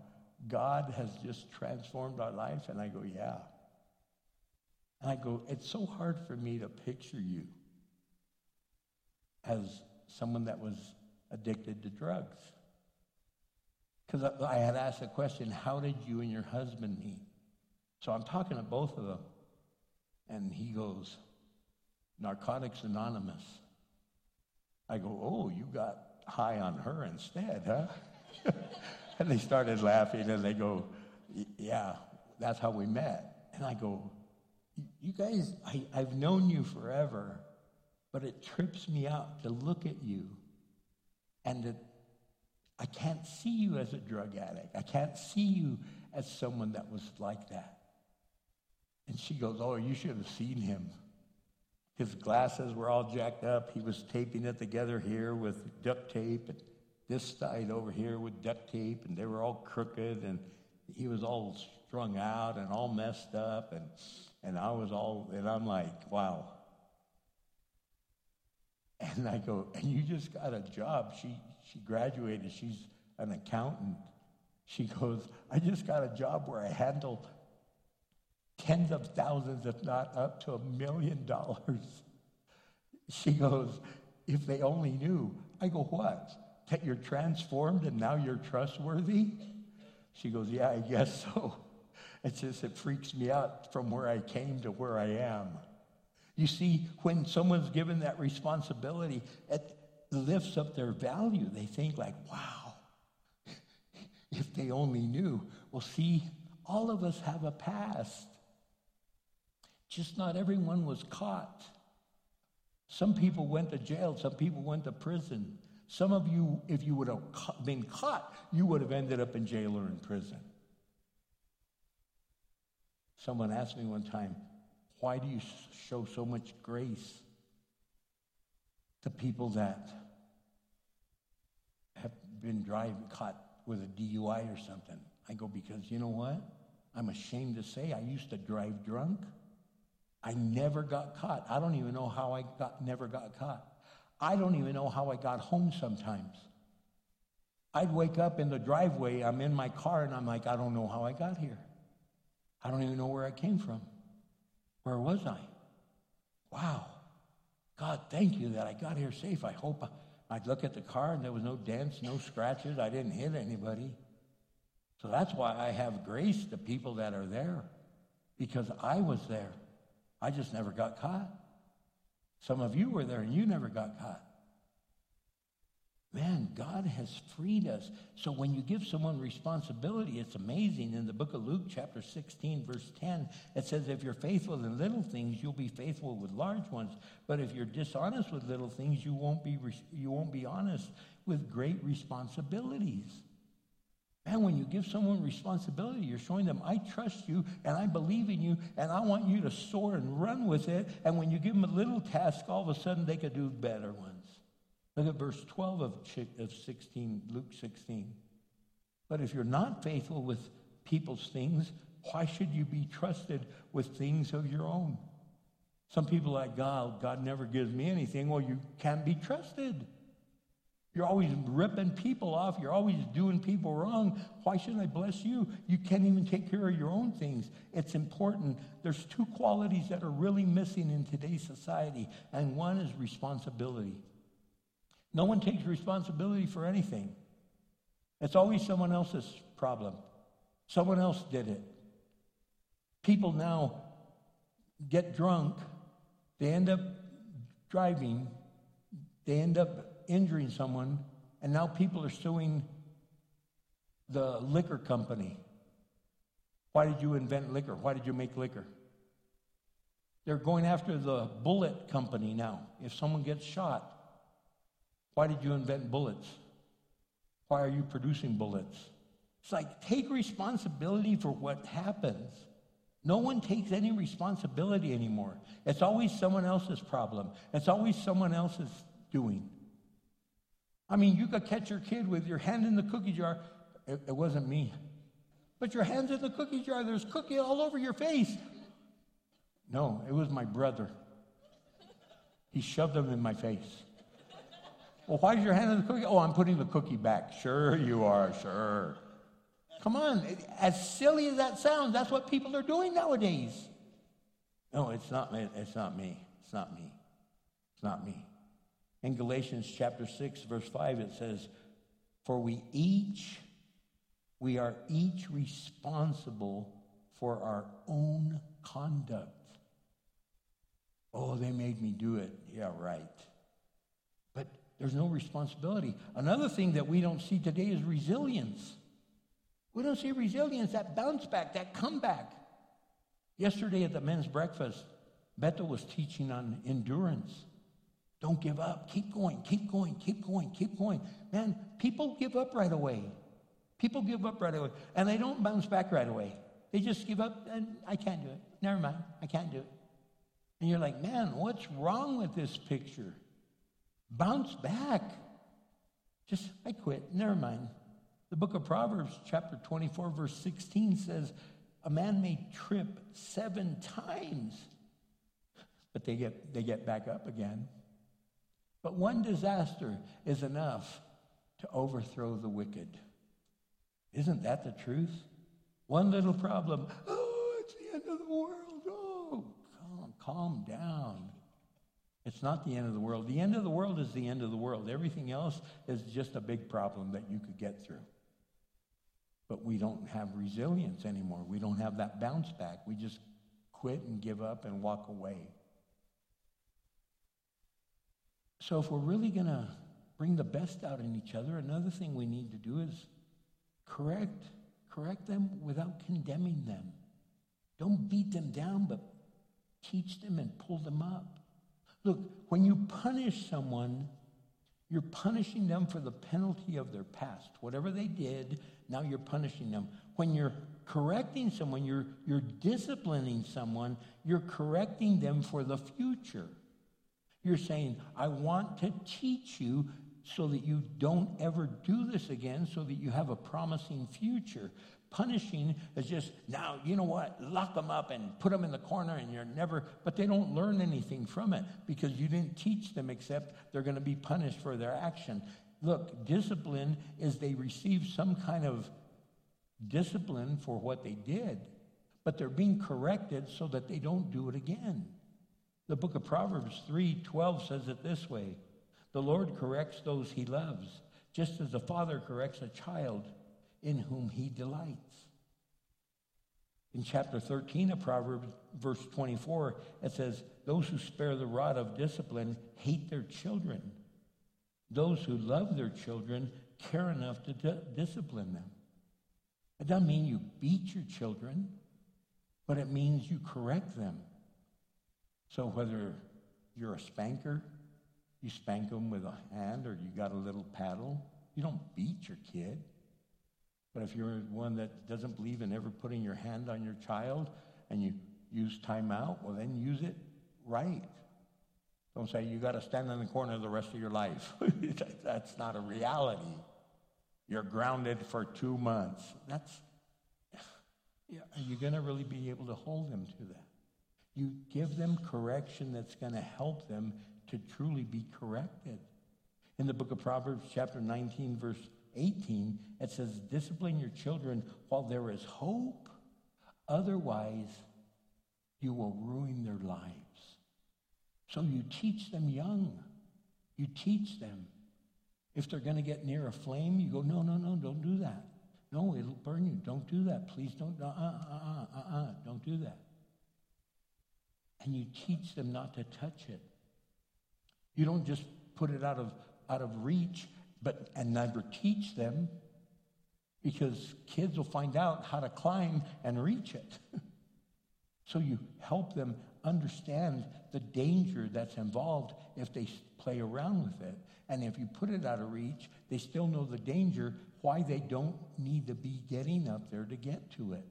God has just transformed our life? And I go, Yeah. And I go, It's so hard for me to picture you as someone that was addicted to drugs. Because I had asked the question, how did you and your husband meet? So I'm talking to both of them. And he goes, Narcotics Anonymous. I go, oh, you got high on her instead, huh? and they started laughing and they go, yeah, that's how we met. And I go, you guys, I, I've known you forever. But it trips me out to look at you and that I can't see you as a drug addict. I can't see you as someone that was like that. And she goes, Oh, you should have seen him. His glasses were all jacked up. He was taping it together here with duct tape, and this side over here with duct tape, and they were all crooked, and he was all strung out and all messed up, and and I was all, and I'm like, wow. And I go, and you just got a job. She she graduated. She's an accountant. She goes, I just got a job where I handle tens of thousands, if not up to a million dollars. She goes, if they only knew. I go, what? That you're transformed and now you're trustworthy? She goes, yeah, I guess so. It's just, it freaks me out from where I came to where I am. You see, when someone's given that responsibility, it lifts up their value. They think like, wow, if they only knew. Well, see, all of us have a past. Just not everyone was caught. Some people went to jail, some people went to prison. Some of you, if you would have been caught, you would have ended up in jail or in prison. Someone asked me one time, why do you show so much grace to people that have been driving, caught with a DUI or something? I go, because you know what? I'm ashamed to say I used to drive drunk. I never got caught. I don't even know how I got never got caught. I don't even know how I got home sometimes. I'd wake up in the driveway, I'm in my car, and I'm like, I don't know how I got here. I don't even know where I came from. Where was I? Wow. God, thank you that I got here safe. I hope I, I'd look at the car and there was no dents, no scratches. I didn't hit anybody. So that's why I have grace to people that are there because I was there. I just never got caught. Some of you were there and you never got caught. Man, God has freed us. So when you give someone responsibility, it's amazing. In the book of Luke, chapter 16, verse 10, it says, If you're faithful in little things, you'll be faithful with large ones. But if you're dishonest with little things, you won't be, you won't be honest with great responsibilities. Man, when you give someone responsibility, you're showing them, I trust you and I believe in you and I want you to soar and run with it. And when you give them a little task, all of a sudden they could do better ones. Look at verse 12 of, of 16, Luke 16. But if you're not faithful with people's things, why should you be trusted with things of your own? Some people like God, God never gives me anything. Well, you can't be trusted. You're always ripping people off. You're always doing people wrong. Why should I bless you? You can't even take care of your own things. It's important. There's two qualities that are really missing in today's society, and one is responsibility. No one takes responsibility for anything. It's always someone else's problem. Someone else did it. People now get drunk, they end up driving, they end up injuring someone, and now people are suing the liquor company. Why did you invent liquor? Why did you make liquor? They're going after the bullet company now. If someone gets shot, why did you invent bullets? Why are you producing bullets? It's like take responsibility for what happens. No one takes any responsibility anymore. It's always someone else's problem. It's always someone else's doing. I mean, you could catch your kid with your hand in the cookie jar. It, it wasn't me. But your hand's in the cookie jar, there's cookie all over your face. No, it was my brother. He shoved them in my face. Well, why is your hand in the cookie? Oh, I'm putting the cookie back. Sure, you are, sure. Come on. As silly as that sounds, that's what people are doing nowadays. No, it's not me. It's not me. It's not me. It's not me. In Galatians chapter 6, verse 5, it says, For we each, we are each responsible for our own conduct. Oh, they made me do it. Yeah, right. There's no responsibility. Another thing that we don't see today is resilience. We don't see resilience, that bounce back, that comeback. Yesterday at the men's breakfast, Beto was teaching on endurance. Don't give up. Keep going, keep going, keep going, keep going. Man, people give up right away. People give up right away. And they don't bounce back right away. They just give up and I can't do it. never mind, I can't do it. And you're like, man, what's wrong with this picture? Bounce back. Just, I quit, never mind. The book of Proverbs, chapter 24, verse 16 says, A man may trip seven times, but they get, they get back up again. But one disaster is enough to overthrow the wicked. Isn't that the truth? One little problem, oh, it's the end of the world. Oh, calm, calm down. It's not the end of the world. The end of the world is the end of the world. Everything else is just a big problem that you could get through. But we don't have resilience anymore. We don't have that bounce back. We just quit and give up and walk away. So, if we're really going to bring the best out in each other, another thing we need to do is correct, correct them without condemning them. Don't beat them down, but teach them and pull them up. Look, when you punish someone, you're punishing them for the penalty of their past. Whatever they did, now you're punishing them. When you're correcting someone, you're, you're disciplining someone, you're correcting them for the future. You're saying, I want to teach you so that you don't ever do this again, so that you have a promising future. Punishing is just, now, you know what, lock them up and put them in the corner and you're never, but they don't learn anything from it because you didn't teach them except they're going to be punished for their action. Look, discipline is they receive some kind of discipline for what they did, but they're being corrected so that they don't do it again. The book of Proverbs 3:12 says it this way: The Lord corrects those he loves, just as a father corrects a child in whom he delights. In chapter 13 of Proverbs, verse 24, it says, Those who spare the rod of discipline hate their children. Those who love their children care enough to d- discipline them. It doesn't mean you beat your children, but it means you correct them. So whether you're a spanker, you spank them with a hand, or you got a little paddle, you don't beat your kid. But if you're one that doesn't believe in ever putting your hand on your child and you use timeout, well, then use it right. Don't say you got to stand in the corner the rest of your life. That's not a reality. You're grounded for two months. That's, yeah, are you going to really be able to hold them to that? You give them correction that's going to help them to truly be corrected. In the book of Proverbs, chapter 19, verse 18, it says, Discipline your children while there is hope. Otherwise, you will ruin their lives. So you teach them young. You teach them. If they're going to get near a flame, you go, No, no, no, don't do that. No, it'll burn you. Don't do that. Please don't. Uh uh uh uh uh. Don't do that. And you teach them not to touch it. You don't just put it out of, out of reach but and never teach them because kids will find out how to climb and reach it. so you help them understand the danger that's involved if they play around with it. And if you put it out of reach, they still know the danger, why they don't need to be getting up there to get to it.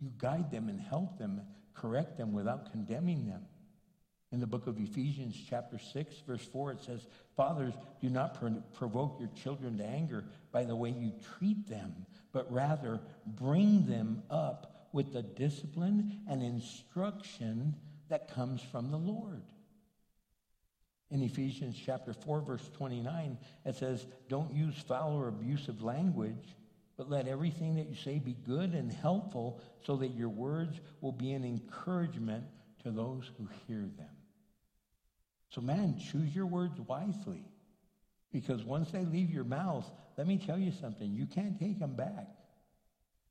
You guide them and help them, correct them without condemning them. In the book of Ephesians, chapter 6, verse 4, it says, Fathers, do not provoke your children to anger by the way you treat them, but rather bring them up with the discipline and instruction that comes from the Lord. In Ephesians chapter 4, verse 29, it says, Don't use foul or abusive language, but let everything that you say be good and helpful so that your words will be an encouragement to those who hear them. So, man, choose your words wisely. Because once they leave your mouth, let me tell you something, you can't take them back.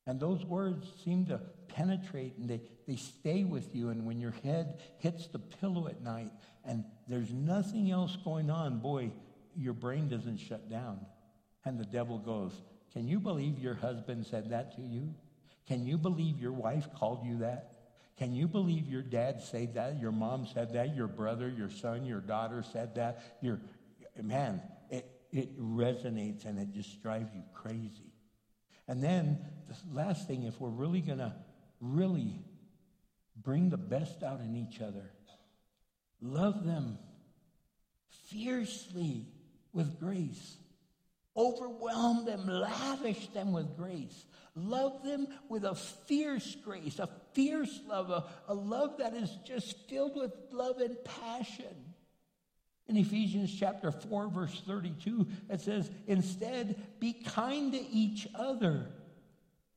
And those words seem to penetrate and they, they stay with you. And when your head hits the pillow at night and there's nothing else going on, boy, your brain doesn't shut down. And the devil goes, Can you believe your husband said that to you? Can you believe your wife called you that? Can you believe your dad said that? Your mom said that? Your brother, your son, your daughter said that? Your man, it, it resonates and it just drives you crazy. And then the last thing, if we're really to really Bring the best out in each other. Love them fiercely with grace. Overwhelm them, lavish them with grace. Love them with a fierce grace, a fierce love, a, a love that is just filled with love and passion. In Ephesians chapter 4, verse 32, it says, Instead, be kind to each other,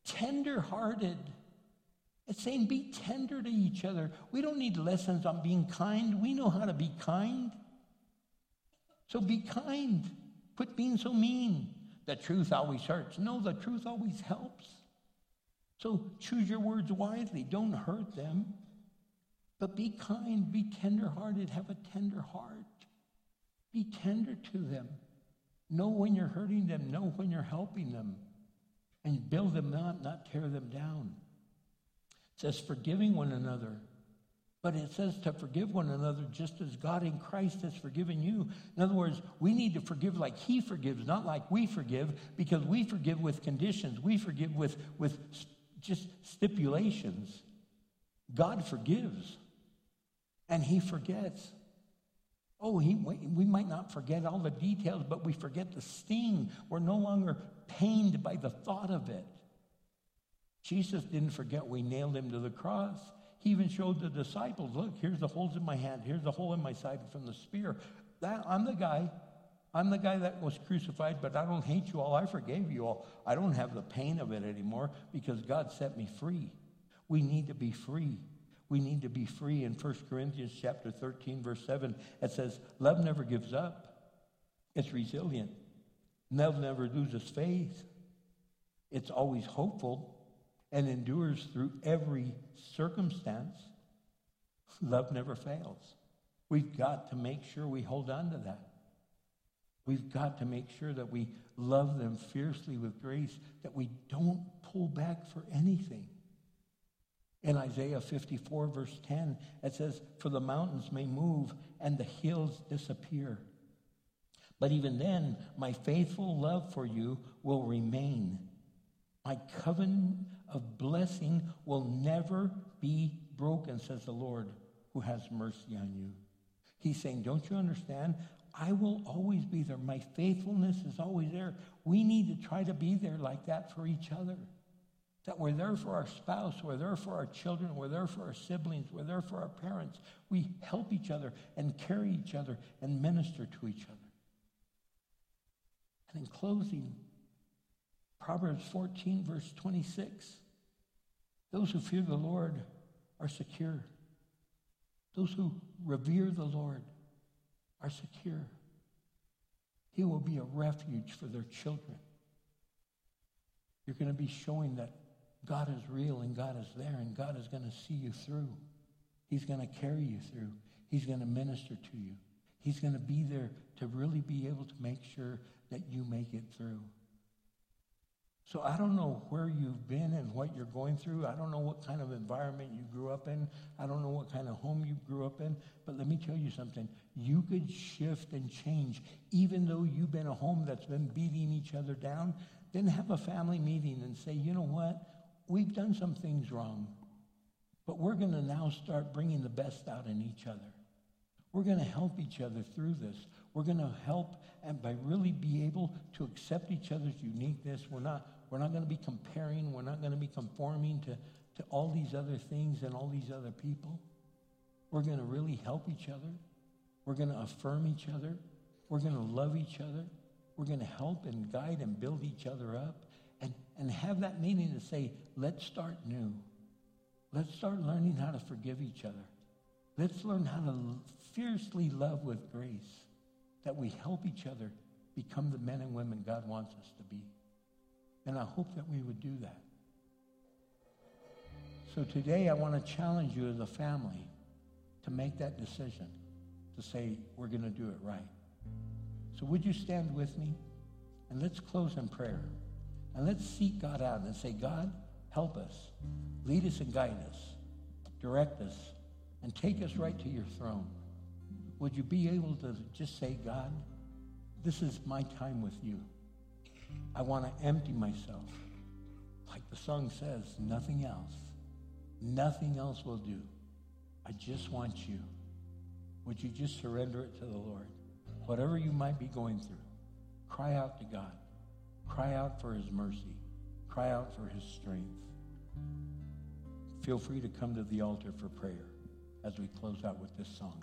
tender hearted. It's saying be tender to each other. We don't need lessons on being kind. We know how to be kind. So be kind. Quit being so mean. The truth always hurts. No, the truth always helps. So choose your words wisely. Don't hurt them. But be kind, be tenderhearted, have a tender heart. Be tender to them. Know when you're hurting them, know when you're helping them. And build them up, not tear them down. It says forgiving one another. But it says to forgive one another just as God in Christ has forgiven you. In other words, we need to forgive like He forgives, not like we forgive, because we forgive with conditions. We forgive with, with just stipulations. God forgives and He forgets. Oh, he, we might not forget all the details, but we forget the sting. We're no longer pained by the thought of it. Jesus didn't forget we nailed him to the cross. He even showed the disciples, look, here's the holes in my hand, here's the hole in my side from the spear. That, I'm the guy. I'm the guy that was crucified, but I don't hate you all. I forgave you all. I don't have the pain of it anymore because God set me free. We need to be free. We need to be free. In 1 Corinthians chapter 13, verse 7, it says, Love never gives up. It's resilient. Love never loses faith. It's always hopeful and endures through every circumstance. Love never fails. We've got to make sure we hold on to that. We've got to make sure that we love them fiercely with grace, that we don't pull back for anything. In Isaiah 54, verse 10, it says, For the mountains may move and the hills disappear. But even then, my faithful love for you will remain. My covenant of blessing will never be broken, says the Lord, who has mercy on you. He's saying, Don't you understand? I will always be there. My faithfulness is always there. We need to try to be there like that for each other. That we're there for our spouse, we're there for our children, we're there for our siblings, we're there for our parents. We help each other and carry each other and minister to each other. And in closing, Proverbs 14, verse 26 those who fear the Lord are secure. Those who revere the Lord are secure. He will be a refuge for their children. You're going to be showing that God is real and God is there and God is going to see you through. He's going to carry you through. He's going to minister to you. He's going to be there to really be able to make sure that you make it through. So I don't know where you've been and what you're going through. I don't know what kind of environment you grew up in. I don't know what kind of home you grew up in. But let me tell you something. You could shift and change. Even though you've been a home that's been beating each other down, then have a family meeting and say, you know what? we've done some things wrong, but we're going to now start bringing the best out in each other. We're going to help each other through this. We're going to help and by really be able to accept each other's uniqueness. We're not, we're not going to be comparing. We're not going to be conforming to, to all these other things and all these other people. We're going to really help each other. We're going to affirm each other. We're going to love each other. We're going to help and guide and build each other up and and have that meaning to say, let's start new. Let's start learning how to forgive each other. Let's learn how to fiercely love with grace, that we help each other become the men and women God wants us to be. And I hope that we would do that. So today I want to challenge you as a family to make that decision, to say, we're going to do it right. So would you stand with me? And let's close in prayer. And let's seek God out and say, God, help us. Lead us and guide us. Direct us. And take us right to your throne. Would you be able to just say, God, this is my time with you. I want to empty myself. Like the song says, nothing else. Nothing else will do. I just want you. Would you just surrender it to the Lord? Whatever you might be going through, cry out to God. Cry out for his mercy. Cry out for his strength. Feel free to come to the altar for prayer as we close out with this song.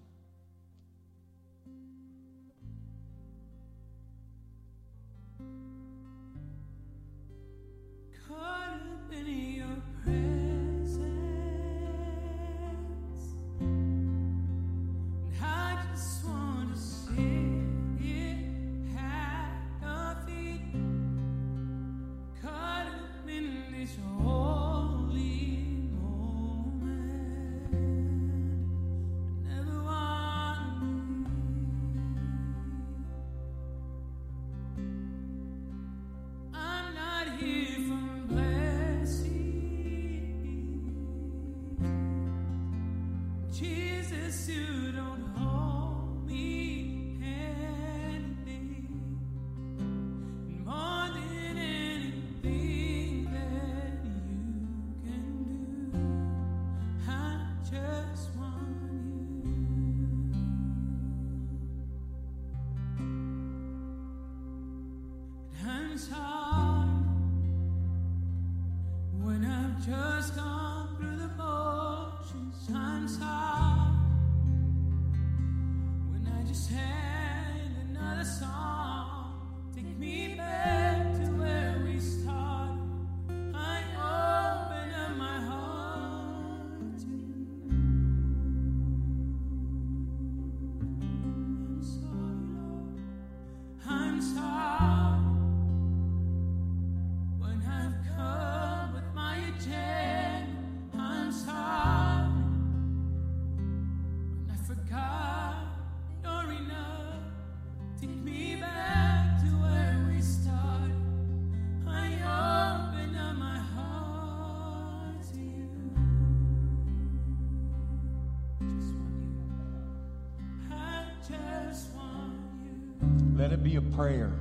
Prayer.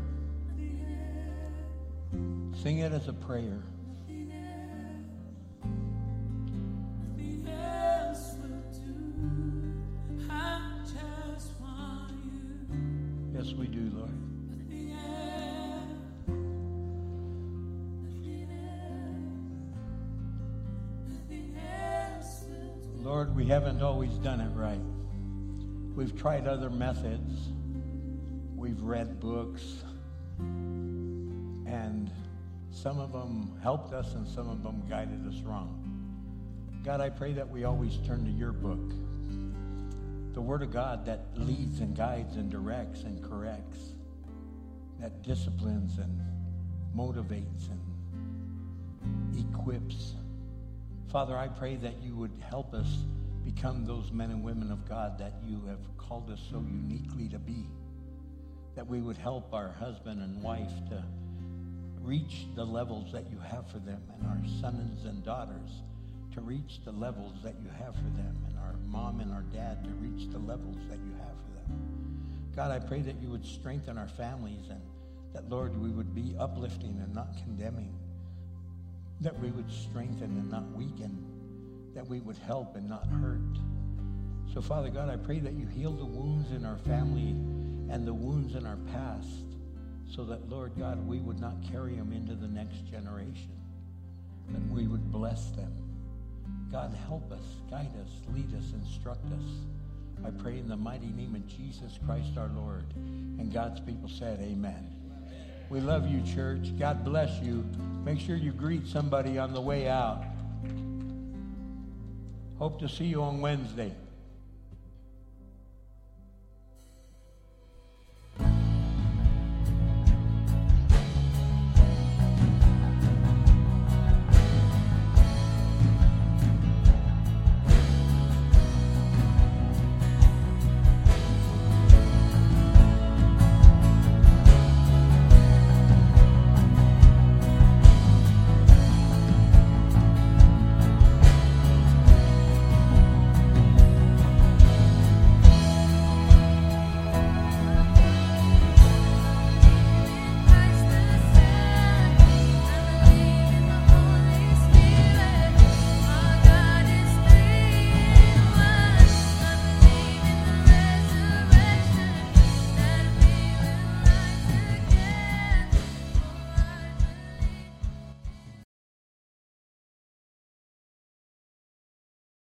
Sing it as a prayer. Yes, we do, Lord. Lord, we haven't always done it right. We've tried other methods. We've read books. And some of them helped us and some of them guided us wrong. God, I pray that we always turn to your book, the Word of God that leads and guides and directs and corrects, that disciplines and motivates and equips. Father, I pray that you would help us become those men and women of God that you have called us so uniquely to be. That we would help our husband and wife to reach the levels that you have for them, and our sons and daughters to reach the levels that you have for them, and our mom and our dad to reach the levels that you have for them. God, I pray that you would strengthen our families and that, Lord, we would be uplifting and not condemning that we would strengthen and not weaken, that we would help and not hurt. So, Father God, I pray that you heal the wounds in our family and the wounds in our past, so that, Lord God, we would not carry them into the next generation, that we would bless them. God, help us, guide us, lead us, instruct us. I pray in the mighty name of Jesus Christ our Lord. And God's people said, Amen. We love you, church. God bless you. Make sure you greet somebody on the way out. Hope to see you on Wednesday.